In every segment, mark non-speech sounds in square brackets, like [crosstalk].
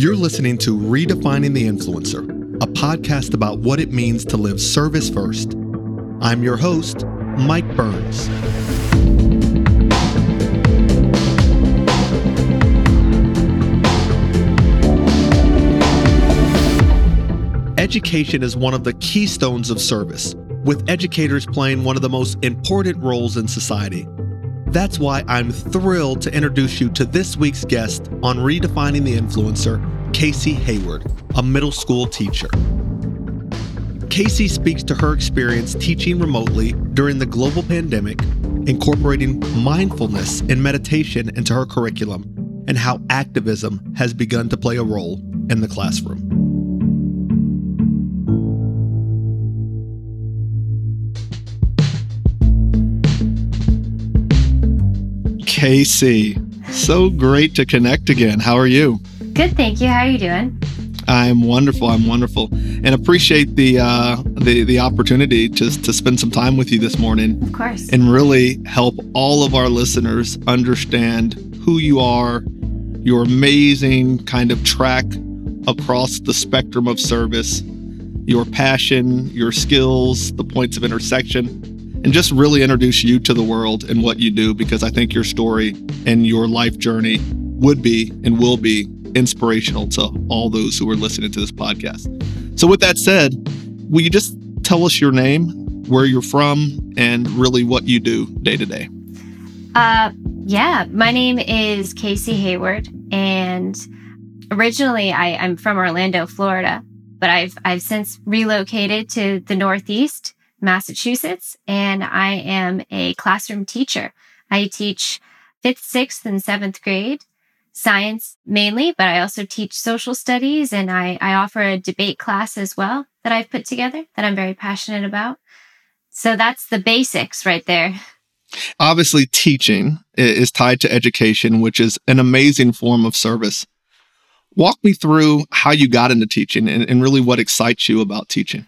You're listening to Redefining the Influencer, a podcast about what it means to live service first. I'm your host, Mike Burns. Education is one of the keystones of service, with educators playing one of the most important roles in society. That's why I'm thrilled to introduce you to this week's guest on Redefining the Influencer, Casey Hayward, a middle school teacher. Casey speaks to her experience teaching remotely during the global pandemic, incorporating mindfulness and meditation into her curriculum, and how activism has begun to play a role in the classroom. Casey. So great to connect again. How are you? Good, thank you. How are you doing? I'm wonderful. I'm wonderful, and appreciate the uh, the the opportunity to to spend some time with you this morning. Of course. And really help all of our listeners understand who you are, your amazing kind of track across the spectrum of service, your passion, your skills, the points of intersection and just really introduce you to the world and what you do because I think your story and your life journey would be and will be inspirational to all those who are listening to this podcast. So, with that said, will you just tell us your name, where you're from, and really what you do day to day? Uh, yeah, my name is Casey Hayward, and originally I, I'm from Orlando, Florida, but I've I've since relocated to the Northeast Massachusetts, and I am a classroom teacher. I teach fifth, sixth, and seventh grade science mainly, but I also teach social studies and I, I offer a debate class as well that I've put together that I'm very passionate about. So that's the basics right there. Obviously, teaching is tied to education, which is an amazing form of service. Walk me through how you got into teaching and, and really what excites you about teaching.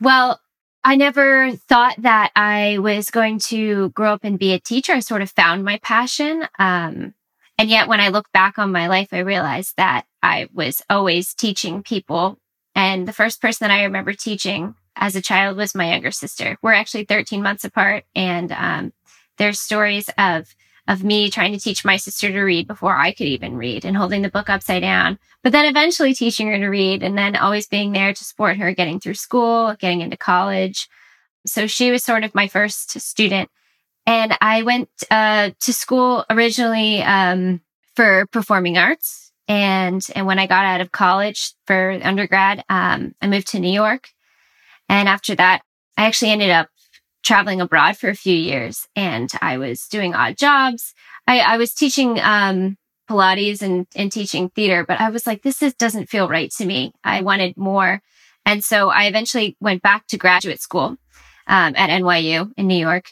Well, I never thought that I was going to grow up and be a teacher. I sort of found my passion. Um, and yet, when I look back on my life, I realized that I was always teaching people. And the first person that I remember teaching as a child was my younger sister. We're actually 13 months apart. And um, there's stories of of me trying to teach my sister to read before I could even read and holding the book upside down, but then eventually teaching her to read and then always being there to support her getting through school, getting into college. So she was sort of my first student. And I went uh, to school originally um, for performing arts. And, and when I got out of college for undergrad, um, I moved to New York. And after that, I actually ended up traveling abroad for a few years and I was doing odd jobs. I, I was teaching um, Pilates and, and teaching theater, but I was like, this is, doesn't feel right to me. I wanted more. And so I eventually went back to graduate school um, at NYU in New York.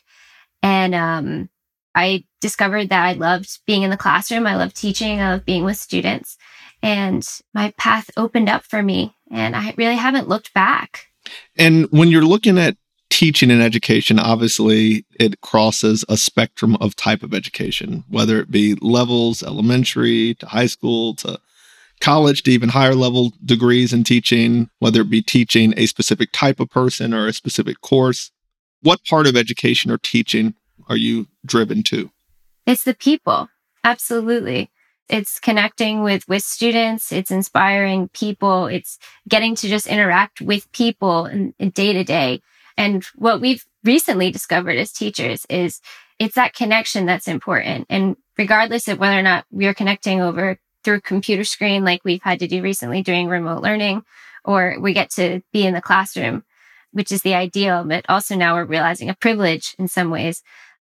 And um, I discovered that I loved being in the classroom. I love teaching. I love being with students. And my path opened up for me. And I really haven't looked back. And when you're looking at teaching and education, obviously, it crosses a spectrum of type of education, whether it be levels, elementary to high school to college to even higher level degrees in teaching, whether it be teaching a specific type of person or a specific course. What part of education or teaching are you driven to? It's the people. Absolutely. It's connecting with with students, it's inspiring people, it's getting to just interact with people in, day to day and what we've recently discovered as teachers is it's that connection that's important. And regardless of whether or not we're connecting over through computer screen, like we've had to do recently doing remote learning, or we get to be in the classroom, which is the ideal, but also now we're realizing a privilege in some ways.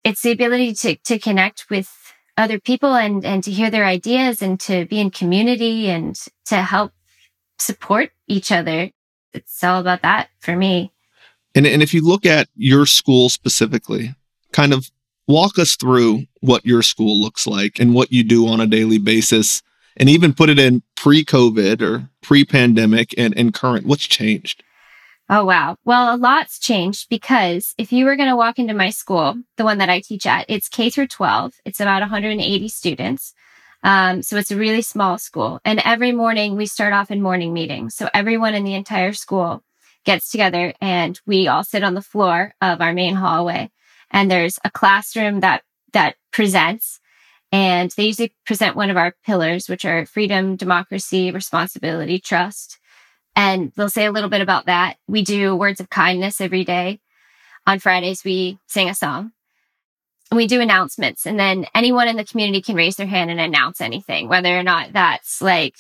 It's the ability to, to connect with other people and, and to hear their ideas and to be in community and to help support each other. It's all about that for me. And, and if you look at your school specifically, kind of walk us through what your school looks like and what you do on a daily basis, and even put it in pre COVID or pre pandemic and, and current. What's changed? Oh, wow. Well, a lot's changed because if you were going to walk into my school, the one that I teach at, it's K through 12. It's about 180 students. Um, so it's a really small school. And every morning we start off in morning meetings. So everyone in the entire school gets together and we all sit on the floor of our main hallway. And there's a classroom that, that presents and they usually present one of our pillars, which are freedom, democracy, responsibility, trust. And they'll say a little bit about that. We do words of kindness every day. On Fridays, we sing a song. We do announcements, and then anyone in the community can raise their hand and announce anything, whether or not that's like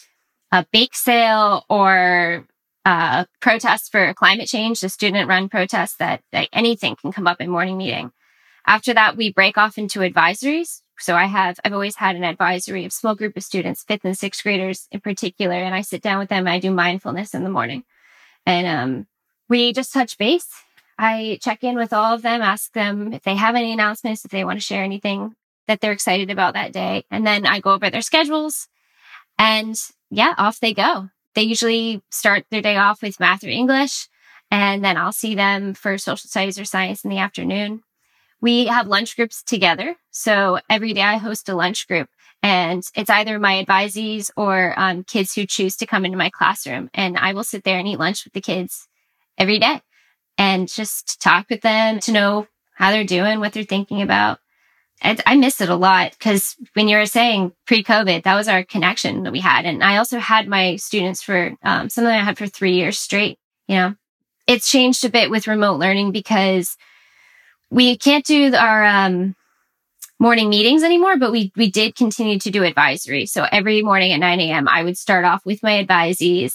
a bake sale or a protest for climate change, the student run protest that, that anything can come up in morning meeting. After that, we break off into advisories. So I have, I've always had an advisory of small group of students, fifth and sixth graders in particular. And I sit down with them. I do mindfulness in the morning and, um, we just touch base. I check in with all of them, ask them if they have any announcements, if they want to share anything that they're excited about that day. And then I go over their schedules and yeah, off they go. They usually start their day off with math or English. And then I'll see them for social studies or science in the afternoon. We have lunch groups together. So every day I host a lunch group and it's either my advisees or um, kids who choose to come into my classroom. And I will sit there and eat lunch with the kids every day and just talk with them to know how they're doing, what they're thinking about. And I miss it a lot because when you were saying pre COVID, that was our connection that we had. And I also had my students for um, something I had for three years straight. You know, it's changed a bit with remote learning because we can't do our um, morning meetings anymore, but we we did continue to do advisory. So every morning at 9 a.m., I would start off with my advisees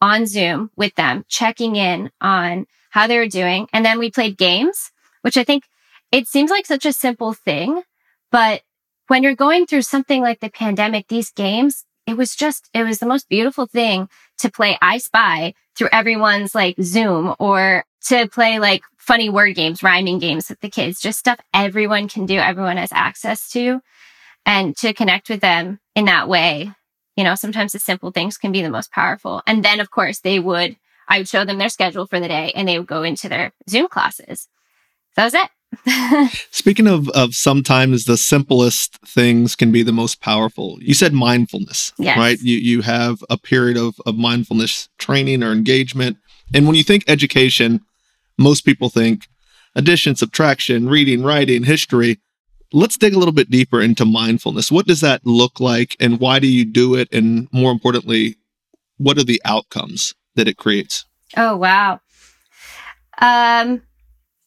on Zoom with them, checking in on how they were doing. And then we played games, which I think it seems like such a simple thing, but when you're going through something like the pandemic, these games, it was just, it was the most beautiful thing to play I Spy through everyone's like Zoom or to play like funny word games, rhyming games with the kids, just stuff everyone can do, everyone has access to, and to connect with them in that way. You know, sometimes the simple things can be the most powerful. And then, of course, they would, I would show them their schedule for the day and they would go into their Zoom classes. So that was it. [laughs] Speaking of, of sometimes the simplest things can be the most powerful. You said mindfulness, yes. right? You you have a period of, of mindfulness training or engagement. And when you think education, most people think addition, subtraction, reading, writing, history. Let's dig a little bit deeper into mindfulness. What does that look like and why do you do it? And more importantly, what are the outcomes that it creates? Oh, wow. Um,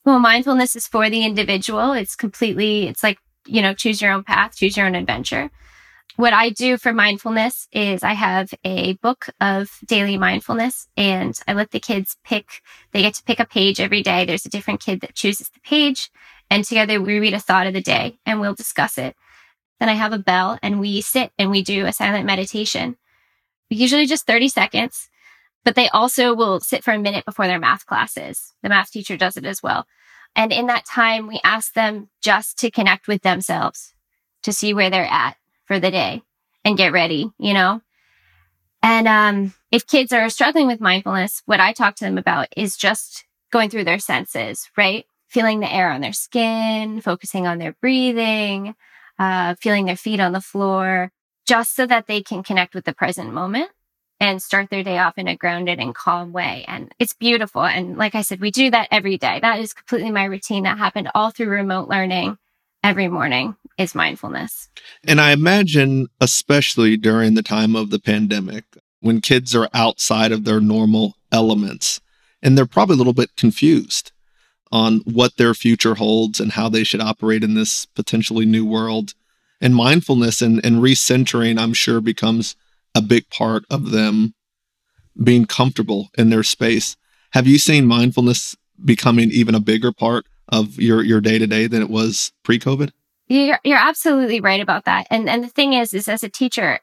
well, mindfulness is for the individual. It's completely, it's like, you know, choose your own path, choose your own adventure what I do for mindfulness is I have a book of daily mindfulness and I let the kids pick, they get to pick a page every day. There's a different kid that chooses the page and together we read a thought of the day and we'll discuss it. Then I have a bell and we sit and we do a silent meditation. Usually just 30 seconds, but they also will sit for a minute before their math classes. The math teacher does it as well. And in that time, we ask them just to connect with themselves to see where they're at for the day and get ready, you know? And um, if kids are struggling with mindfulness, what I talk to them about is just going through their senses, right? Feeling the air on their skin, focusing on their breathing, uh, feeling their feet on the floor, just so that they can connect with the present moment and start their day off in a grounded and calm way. And it's beautiful. And like I said, we do that every day. That is completely my routine that happened all through remote learning every morning is mindfulness. And I imagine, especially during the time of the pandemic, when kids are outside of their normal elements and they're probably a little bit confused on what their future holds and how they should operate in this potentially new world. And mindfulness and, and recentering, I'm sure, becomes a big part of them being comfortable in their space. Have you seen mindfulness becoming even a bigger part of your your day to day than it was pre COVID? You're you're absolutely right about that. And and the thing is, is as a teacher,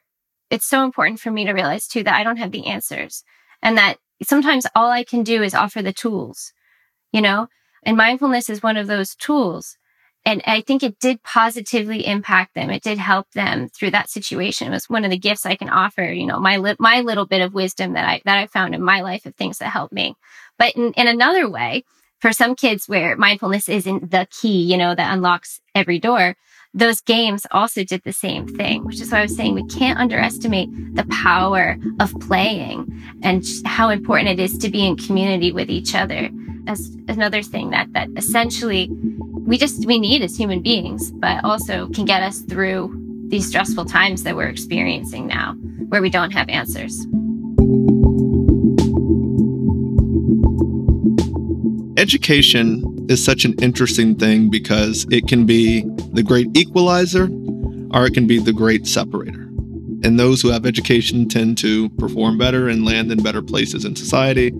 it's so important for me to realize too that I don't have the answers, and that sometimes all I can do is offer the tools. You know, and mindfulness is one of those tools. And I think it did positively impact them. It did help them through that situation. It was one of the gifts I can offer, you know, my, li- my little bit of wisdom that I, that I found in my life of things that helped me. But in, in another way, for some kids where mindfulness isn't the key, you know, that unlocks every door, those games also did the same thing, which is why I was saying we can't underestimate the power of playing and how important it is to be in community with each other. That's another thing that that essentially we just we need as human beings, but also can get us through these stressful times that we're experiencing now where we don't have answers. Education is such an interesting thing because it can be the great equalizer or it can be the great separator. And those who have education tend to perform better and land in better places in society.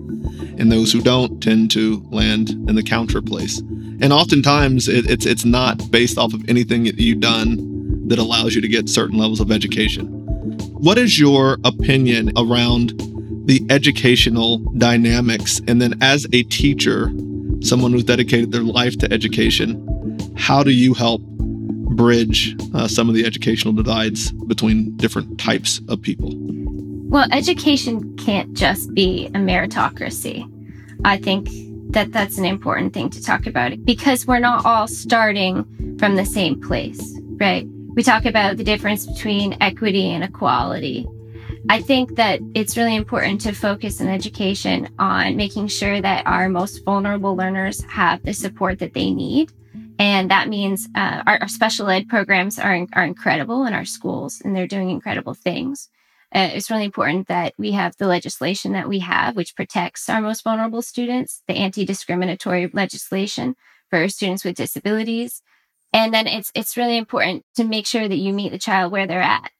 And those who don't tend to land in the counter place. And oftentimes it, it's it's not based off of anything that you've done that allows you to get certain levels of education. What is your opinion around the educational dynamics? And then as a teacher, someone who's dedicated their life to education, how do you help bridge uh, some of the educational divides between different types of people? Well, education can't just be a meritocracy. I think that that's an important thing to talk about because we're not all starting from the same place, right? We talk about the difference between equity and equality. I think that it's really important to focus in education on making sure that our most vulnerable learners have the support that they need. And that means uh, our, our, special ed programs are, are incredible in our schools and they're doing incredible things. Uh, it's really important that we have the legislation that we have, which protects our most vulnerable students, the anti discriminatory legislation for students with disabilities. And then it's, it's really important to make sure that you meet the child where they're at.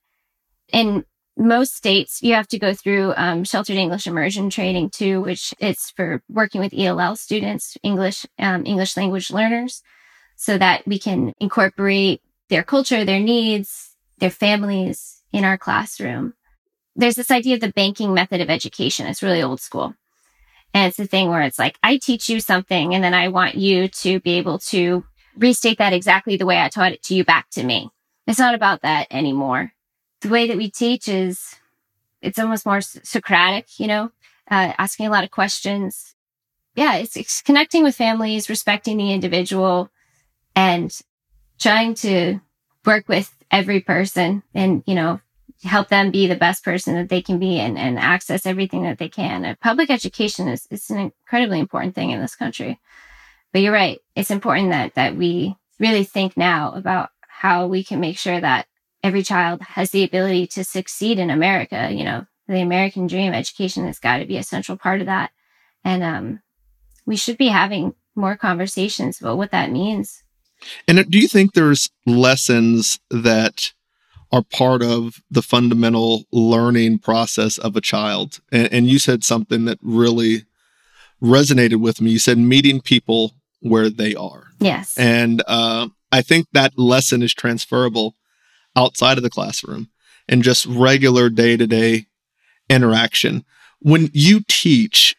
In most states you have to go through um, sheltered english immersion training too which it's for working with ell students english um, english language learners so that we can incorporate their culture their needs their families in our classroom there's this idea of the banking method of education. It's really old school. And it's the thing where it's like i teach you something and then i want you to be able to restate that exactly the way i taught it to you back to me. It's not about that anymore. The way that we teach is it's almost more Socratic, you know, uh, asking a lot of questions. Yeah, it's, it's connecting with families, respecting the individual, and trying to work with every person and, you know, help them be the best person that they can be and, and access everything that they can. Uh, public education is, is an incredibly important thing in this country. But you're right. It's important that, that we really think now about how we can make sure that every child has the ability to succeed in America. You know, the American dream, education has got to be a central part of that. And um, we should be having more conversations about what that means. And do you think there's lessons that are part of the fundamental learning process of a child? And, and you said something that really resonated with me. You said meeting people where they are. Yes. And uh, I think that lesson is transferable outside of the classroom and just regular day to day interaction. When you teach,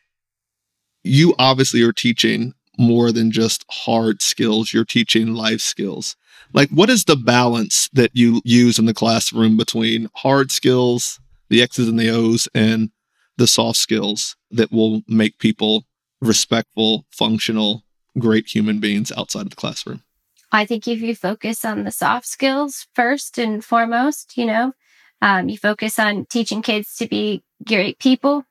you obviously are teaching more than just hard skills, you're teaching life skills. Like, what is the balance that you use in the classroom between hard skills, the X's and the O's, and the soft skills that will make people respectful, functional, great human beings outside of the classroom? I think if you focus on the soft skills first and foremost, you know, um, you focus on teaching kids to be great people,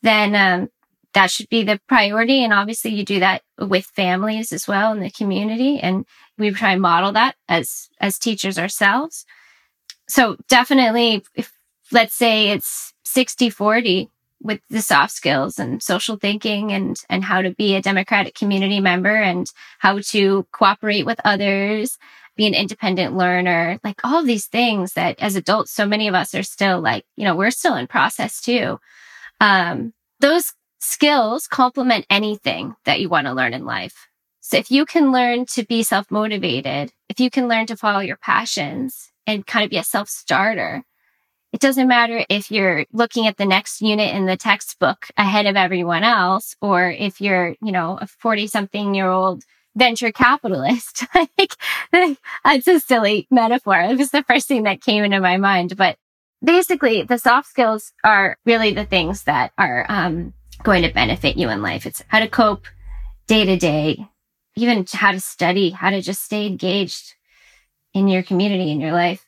then um, that should be the priority. And obviously, you do that with families as well in the community, and we try and model that as as teachers ourselves. So definitely, if let's say it's 60 40 with the soft skills and social thinking and and how to be a democratic community member and how to cooperate with others be an independent learner like all these things that as adults so many of us are still like you know we're still in process too um, those skills complement anything that you want to learn in life so if you can learn to be self-motivated if you can learn to follow your passions and kind of be a self-starter it doesn't matter if you're looking at the next unit in the textbook ahead of everyone else, or if you're, you know, a 40 something year old venture capitalist. [laughs] like, it's a silly metaphor. It was the first thing that came into my mind. But basically, the soft skills are really the things that are um, going to benefit you in life. It's how to cope day to day, even how to study, how to just stay engaged in your community, in your life.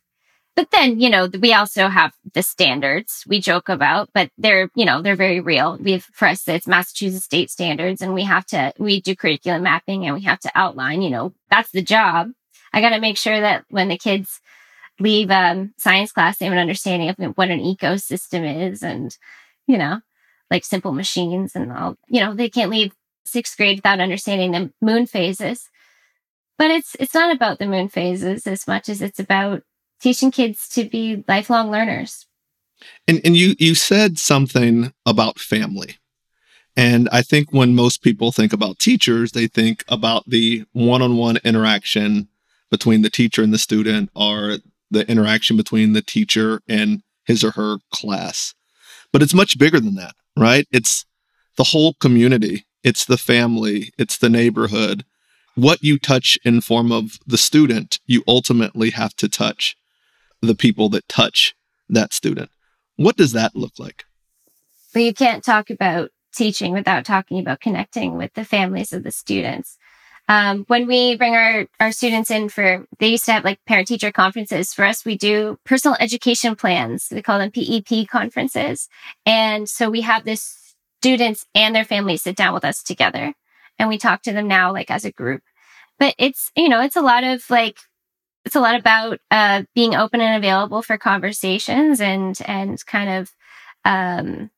But then, you know, we also have the standards we joke about, but they're, you know, they're very real. We have, for us, it's Massachusetts state standards and we have to, we do curriculum mapping and we have to outline, you know, that's the job. I got to make sure that when the kids leave um, science class, they have an understanding of what an ecosystem is and, you know, like simple machines and all, you know, they can't leave sixth grade without understanding the moon phases. But it's, it's not about the moon phases as much as it's about teaching kids to be lifelong learners. And, and you, you said something about family. And I think when most people think about teachers, they think about the one on one interaction between the teacher and the student or the interaction between the teacher and his or her class. But it's much bigger than that, right? It's the whole community, it's the family, it's the neighborhood. What you touch in form of the student, you ultimately have to touch the people that touch that student. What does that look like? But you can't talk about teaching without talking about connecting with the families of the students. Um, when we bring our, our students in for, they used to have like parent teacher conferences. For us, we do personal education plans. We call them PEP conferences. And so we have this students and their families sit down with us together and we talk to them now like as a group. But it's, you know, it's a lot of like, it's a lot about uh, being open and available for conversations and, and kind of, um,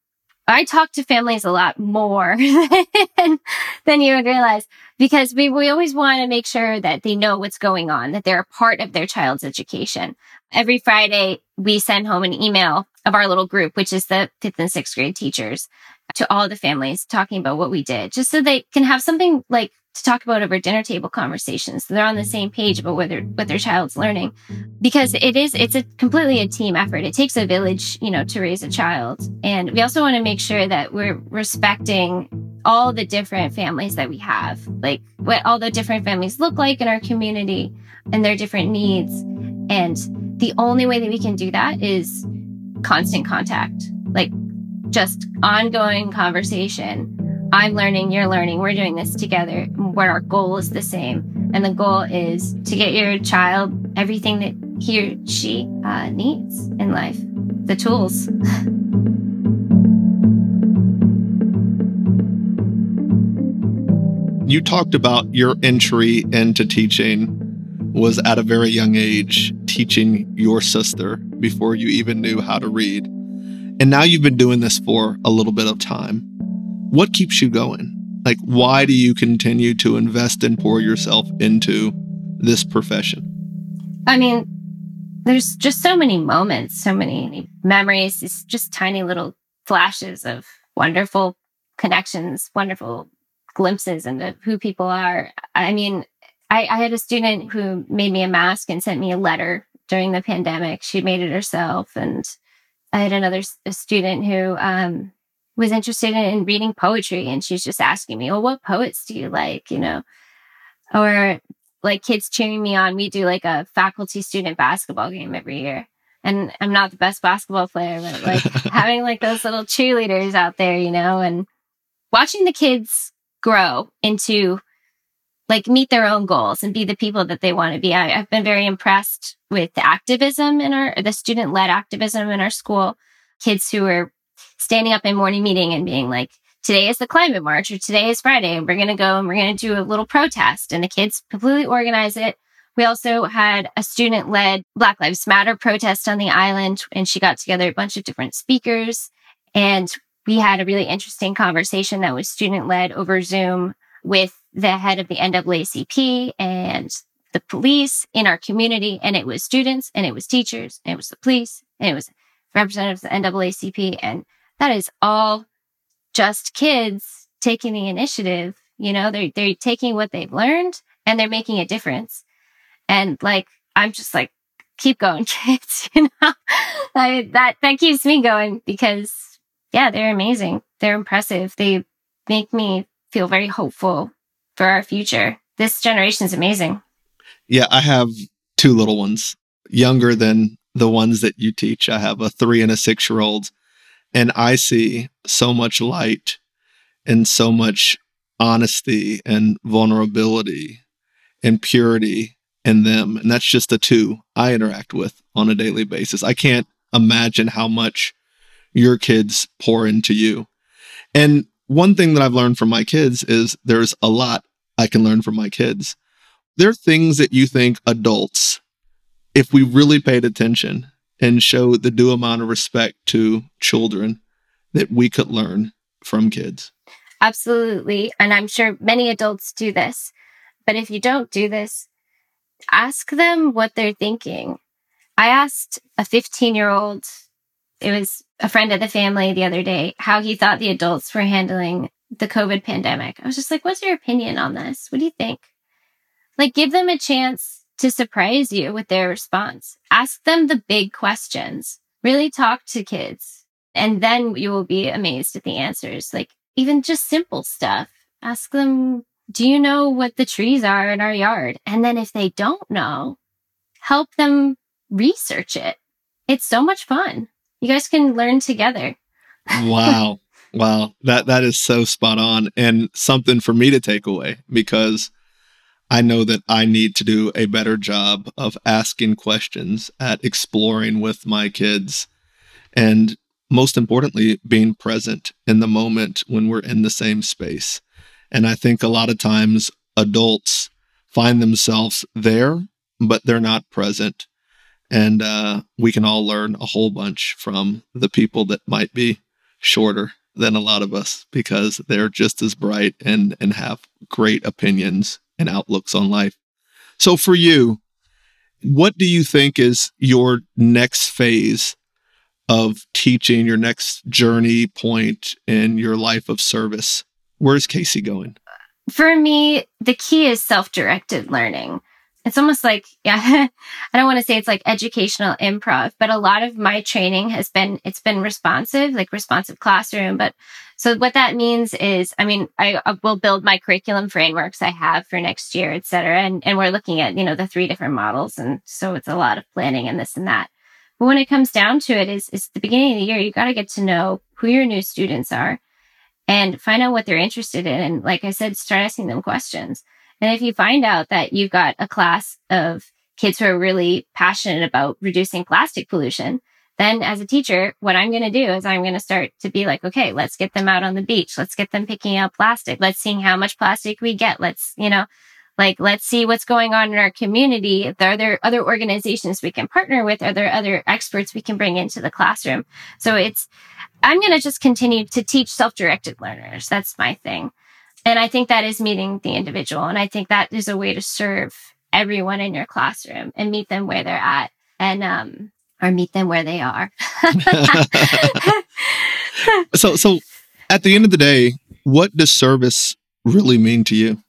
I talk to families a lot more [laughs] than, than you would realize because we, we always want to make sure that they know what's going on, that they're a part of their child's education. Every Friday, we send home an email of our little group, which is the fifth and sixth grade teachers to all the families talking about what we did, just so they can have something like to talk about over dinner table conversations. So they're on the same mm-hmm. page about what their what their child's learning. Because it is it's a completely a team effort. It takes a village, you know, to raise a child. And we also want to make sure that we're respecting all the different families that we have, like what all the different families look like in our community and their different needs. And the only way that we can do that is constant contact, like just ongoing conversation I'm learning, you're learning, we're doing this together. What our goal is the same. And the goal is to get your child everything that he or she uh, needs in life, the tools. [laughs] you talked about your entry into teaching was at a very young age, teaching your sister before you even knew how to read. And now you've been doing this for a little bit of time what keeps you going? Like, why do you continue to invest and pour yourself into this profession? I mean, there's just so many moments, so many memories, it's just tiny little flashes of wonderful connections, wonderful glimpses into who people are. I mean, I, I had a student who made me a mask and sent me a letter during the pandemic. She made it herself. And I had another student who um, was interested in reading poetry and she's just asking me, "Well, what poets do you like?" you know. Or like kids cheering me on. We do like a faculty student basketball game every year. And I'm not the best basketball player, but like [laughs] having like those little cheerleaders out there, you know, and watching the kids grow into like meet their own goals and be the people that they want to be. I, have been very impressed with the activism in our, the student led activism in our school. Kids who are standing up in morning meeting and being like, today is the climate march or today is Friday and we're going to go and we're going to do a little protest. And the kids completely organize it. We also had a student led Black Lives Matter protest on the island and she got together a bunch of different speakers and we had a really interesting conversation that was student led over Zoom with the head of the NAACP and the police in our community. And it was students and it was teachers and it was the police and it was representatives of the NAACP. And that is all just kids taking the initiative. You know, they're, they're taking what they've learned and they're making a difference. And like, I'm just like, keep going, [laughs] kids. You know, I, that, that keeps me going because yeah, they're amazing. They're impressive. They make me feel very hopeful for our future. This generation is amazing. Yeah, I have two little ones, younger than the ones that you teach. I have a three and a six year old, and I see so much light and so much honesty and vulnerability and purity in them. And that's just the two I interact with on a daily basis. I can't imagine how much your kids pour into you. And one thing that I've learned from my kids is there's a lot I can learn from my kids. There are things that you think adults, if we really paid attention and showed the due amount of respect to children, that we could learn from kids. Absolutely. And I'm sure many adults do this. But if you don't do this, ask them what they're thinking. I asked a 15 year old, it was a friend of the family the other day, how he thought the adults were handling the COVID pandemic. I was just like, what's your opinion on this? What do you think? Like, give them a chance to surprise you with their response. Ask them the big questions. Really talk to kids. And then you will be amazed at the answers. Like, even just simple stuff. Ask them, do you know what the trees are in our yard? And then if they don't know, help them research it. It's so much fun. You guys can learn together. wow. [laughs] Wow. That that is so spot on and something for me to take away because I know that I need to do a better job of asking questions at exploring with my kids and most importantly, being present in the moment when we're in the same space. And I think a lot of times adults find themselves there, but they're not present. And uh, we can all learn a whole bunch from the people that might be shorter than a lot of us because they're just as bright and, and have great opinions and outlooks on life. So, for you, what do you think is your next phase of teaching, your next journey point in your life of service? Where's Casey going? For me, the key is self directed learning. It's almost like, [laughs] yeah, I don't want to say it's like educational improv, but a lot of my training has been, it's been responsive, like responsive classroom. But so what that means is, I mean, I, I will build my curriculum frameworks I have for next year, et cetera. And, and we're looking at, you know, the three different models. And so it's a lot of planning and this and that. But when it comes down to it, is is the beginning of the year, you got to get to know who your new students are and find out what they're interested in. And like I said, start asking them questions. And if you find out that you've got a class of kids who are really passionate about reducing plastic pollution, then as a teacher, what I'm going to do is I'm going to start to be like, okay, let's get them out on the beach. Let's get them picking up plastic. Let's see how much plastic we get. Let's, you know, like, let's see what's going on in our community. Are there other organizations we can partner with, are there other experts we can bring into the classroom? So it's, I'm going to just continue to teach self-directed learners. That's my thing. And I think that is meeting the individual. And I think that is a way to serve everyone in your classroom and meet them where they're at and, um, or meet them where they are. [laughs] so, so at the end of the day, what does service really mean to you?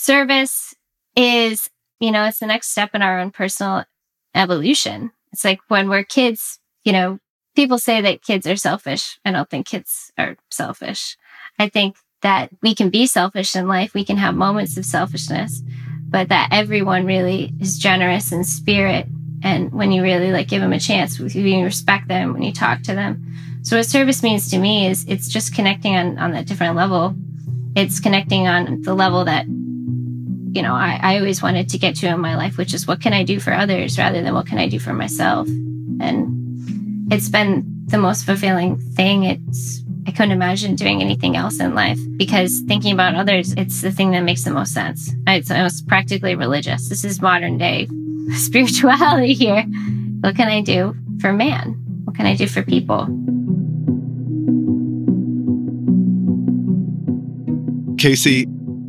service is, you know, it's the next step in our own personal evolution. It's like when we're kids, you know, people say that kids are selfish. I don't think kids are selfish. I think that we can be selfish in life. We can have moments of selfishness, but that everyone really is generous in spirit. And when you really like give them a chance, when you respect them, when you talk to them. So what service means to me is it's just connecting on, on a different level. It's connecting on the level that you know, I, I always wanted to get to in my life, which is what can I do for others rather than what can I do for myself. And it's been the most fulfilling thing. It's, I couldn't imagine doing anything else in life because thinking about others, it's the thing that makes the most sense. It's almost practically religious. This is modern day [laughs] spirituality here. What can I do for man? What can I do for people? Casey,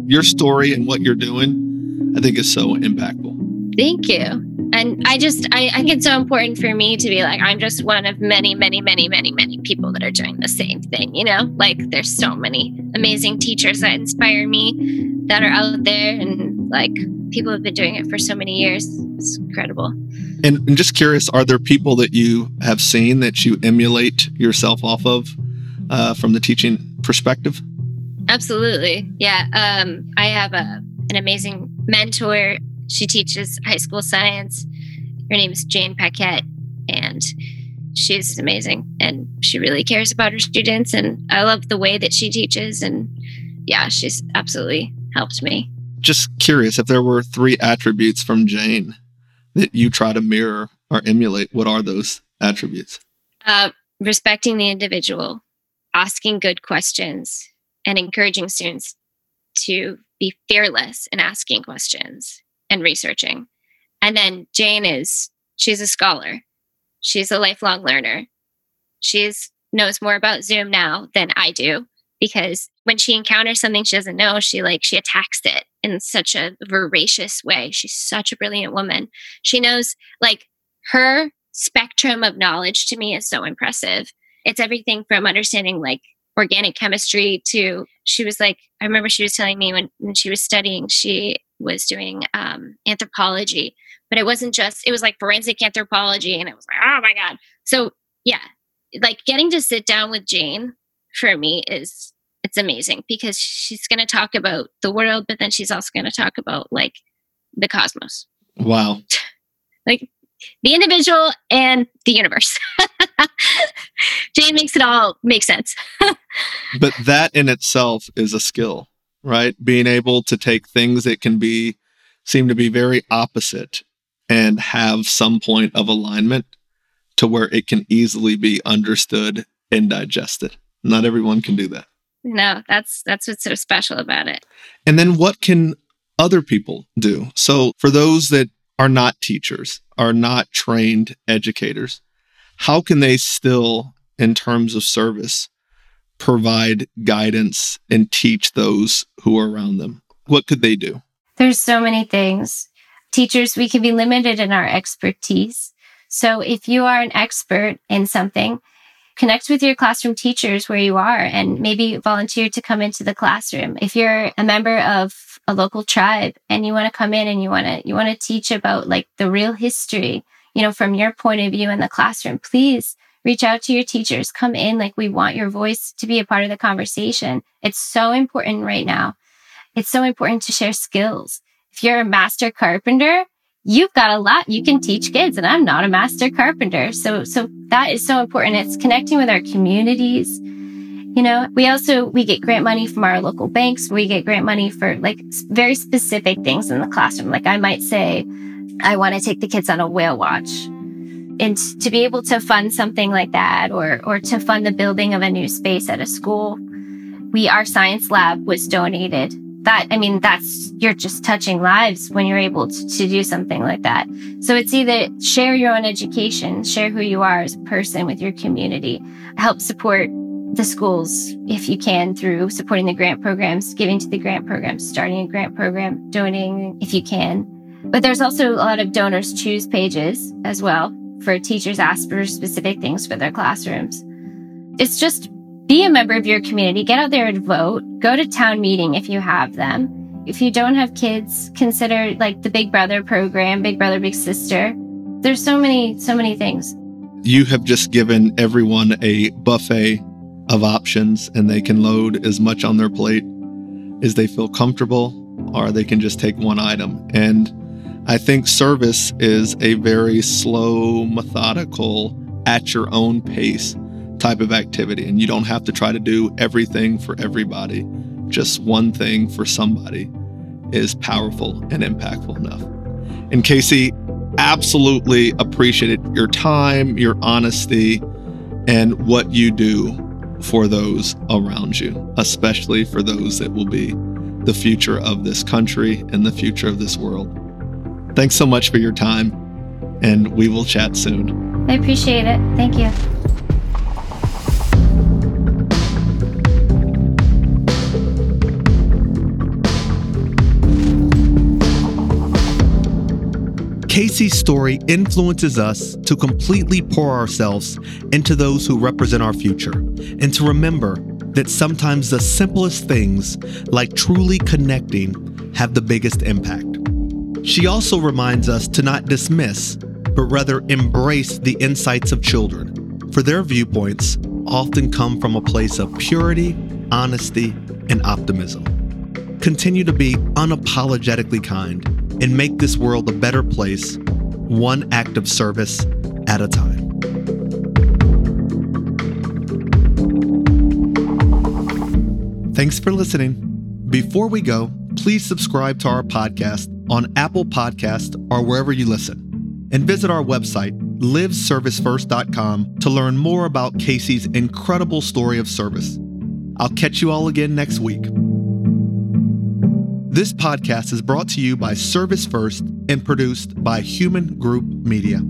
your story and what you're doing, I think is so impactful. Thank you. And I just, I, I think it's so important for me to be like, I'm just one of many, many, many, many, many people that are doing the same thing, you know? Like, there's so many amazing teachers that inspire me that are out there, and like, people have been doing it for so many years. It's incredible. And, and just curious, are there people that you have seen that you emulate yourself off of uh, from the teaching perspective? Absolutely. Yeah. Um, I have a, an amazing mentor. She teaches high school science. Her name is Jane Paquette, and she's amazing. And she really cares about her students. And I love the way that she teaches. And yeah, she's absolutely helped me. just curious if there were three attributes from Jane that you try to mirror or emulate, what are those attributes? Uh, respecting the individual, asking good questions, and encouraging students to be fearless in asking questions and researching. And then Jane is, she's a scholar. She's a lifelong learner. She's knows more about Zoom now than I do because when she encounters something she doesn't know, she like she attacks it in such a voracious way. She's such a brilliant woman. She knows like her spectrum of knowledge to me is so impressive. It's everything from understanding like organic chemistry to she was like I remember she was telling me when, when she was studying she was doing um, anthropology, but it wasn't just it was like forensic anthropology, and it was like oh my god. So yeah, like getting to sit down with Jane for me is it's amazing because she's going to talk about the world, but then she's also going to talk about like the cosmos. Wow. [laughs] like the individual and the universe. [laughs] Jane makes it all make sense. [laughs] but that in itself is a skill, right? Being able to take things that can be seem to be very opposite and have some point of alignment to where it can easily be understood and digested. Not everyone can do that. No, that's that's what's so special about it. And then what can other people do? So for those that are not teachers, are not trained educators, how can they still in terms of service provide guidance and teach those who are around them? What could they do? There's so many things. Teachers, we can be limited in our expertise. So if you are an expert in something, connect with your classroom teachers where you are and maybe volunteer to come into the classroom. If you're a member of a local tribe and you want to come in and you want to you want to teach about like the real history, you know, from your point of view in the classroom, please reach out to your teachers. Come in like we want your voice to be a part of the conversation. It's so important right now. It's so important to share skills. If you're a master carpenter, you've got a lot you can teach kids and I'm not a master carpenter. So, so that is so important. It's connecting with our communities. You know, we also, we get grant money from our local banks. We get grant money for like very specific things in the classroom. Like I might say, I want to take the kids on a whale watch. And to be able to fund something like that or, or to fund the building of a new space at a school, we, our science lab was donated. That i mean that's you're just touching lives when you're able to, to, do something like that. So it's either share your own education share who you are as a person with your community help support the schools if you can through supporting the grant programs giving to the grant programs starting a grant program donating if you can. But there's also a lot of DonorsChoose pages as well for teachers ask for specific things for their classrooms it's just be a member of your community, get out there and vote, go to town meeting if you have them. If you don't have kids, consider like the Big Brother program, Big Brother, Big Sister. There's so many, so many things. You have just given everyone a buffet of options and they can load as much on their plate as they feel comfortable or they can just take one item. And I think service is a very slow, methodical, at your own pace type of activity. And you don't have to try to do everything for everybody. Just one thing for somebody is powerful and impactful enough. And Casey, absolutely appreciated your time, your honesty, and what you do for those around you, especially for those that will be the future of this country and the future of this world. Thanks so much for your time, and we will chat soon. I appreciate it. Thank you. Casey's story influences us to completely pour ourselves into those who represent our future and to remember that sometimes the simplest things, like truly connecting, have the biggest impact. She also reminds us to not dismiss, but rather embrace the insights of children, for their viewpoints often come from a place of purity, honesty, and optimism. Continue to be unapologetically kind and make this world a better place, one act of service at a time. Thanks for listening. Before we go, please subscribe to our podcast on Apple Podcast or wherever you listen. And visit our website, liveservicefirst.com, to learn more about Casey's incredible story of service. I'll catch you all again next week. This podcast is brought to you by Service First and produced by Human Group Media.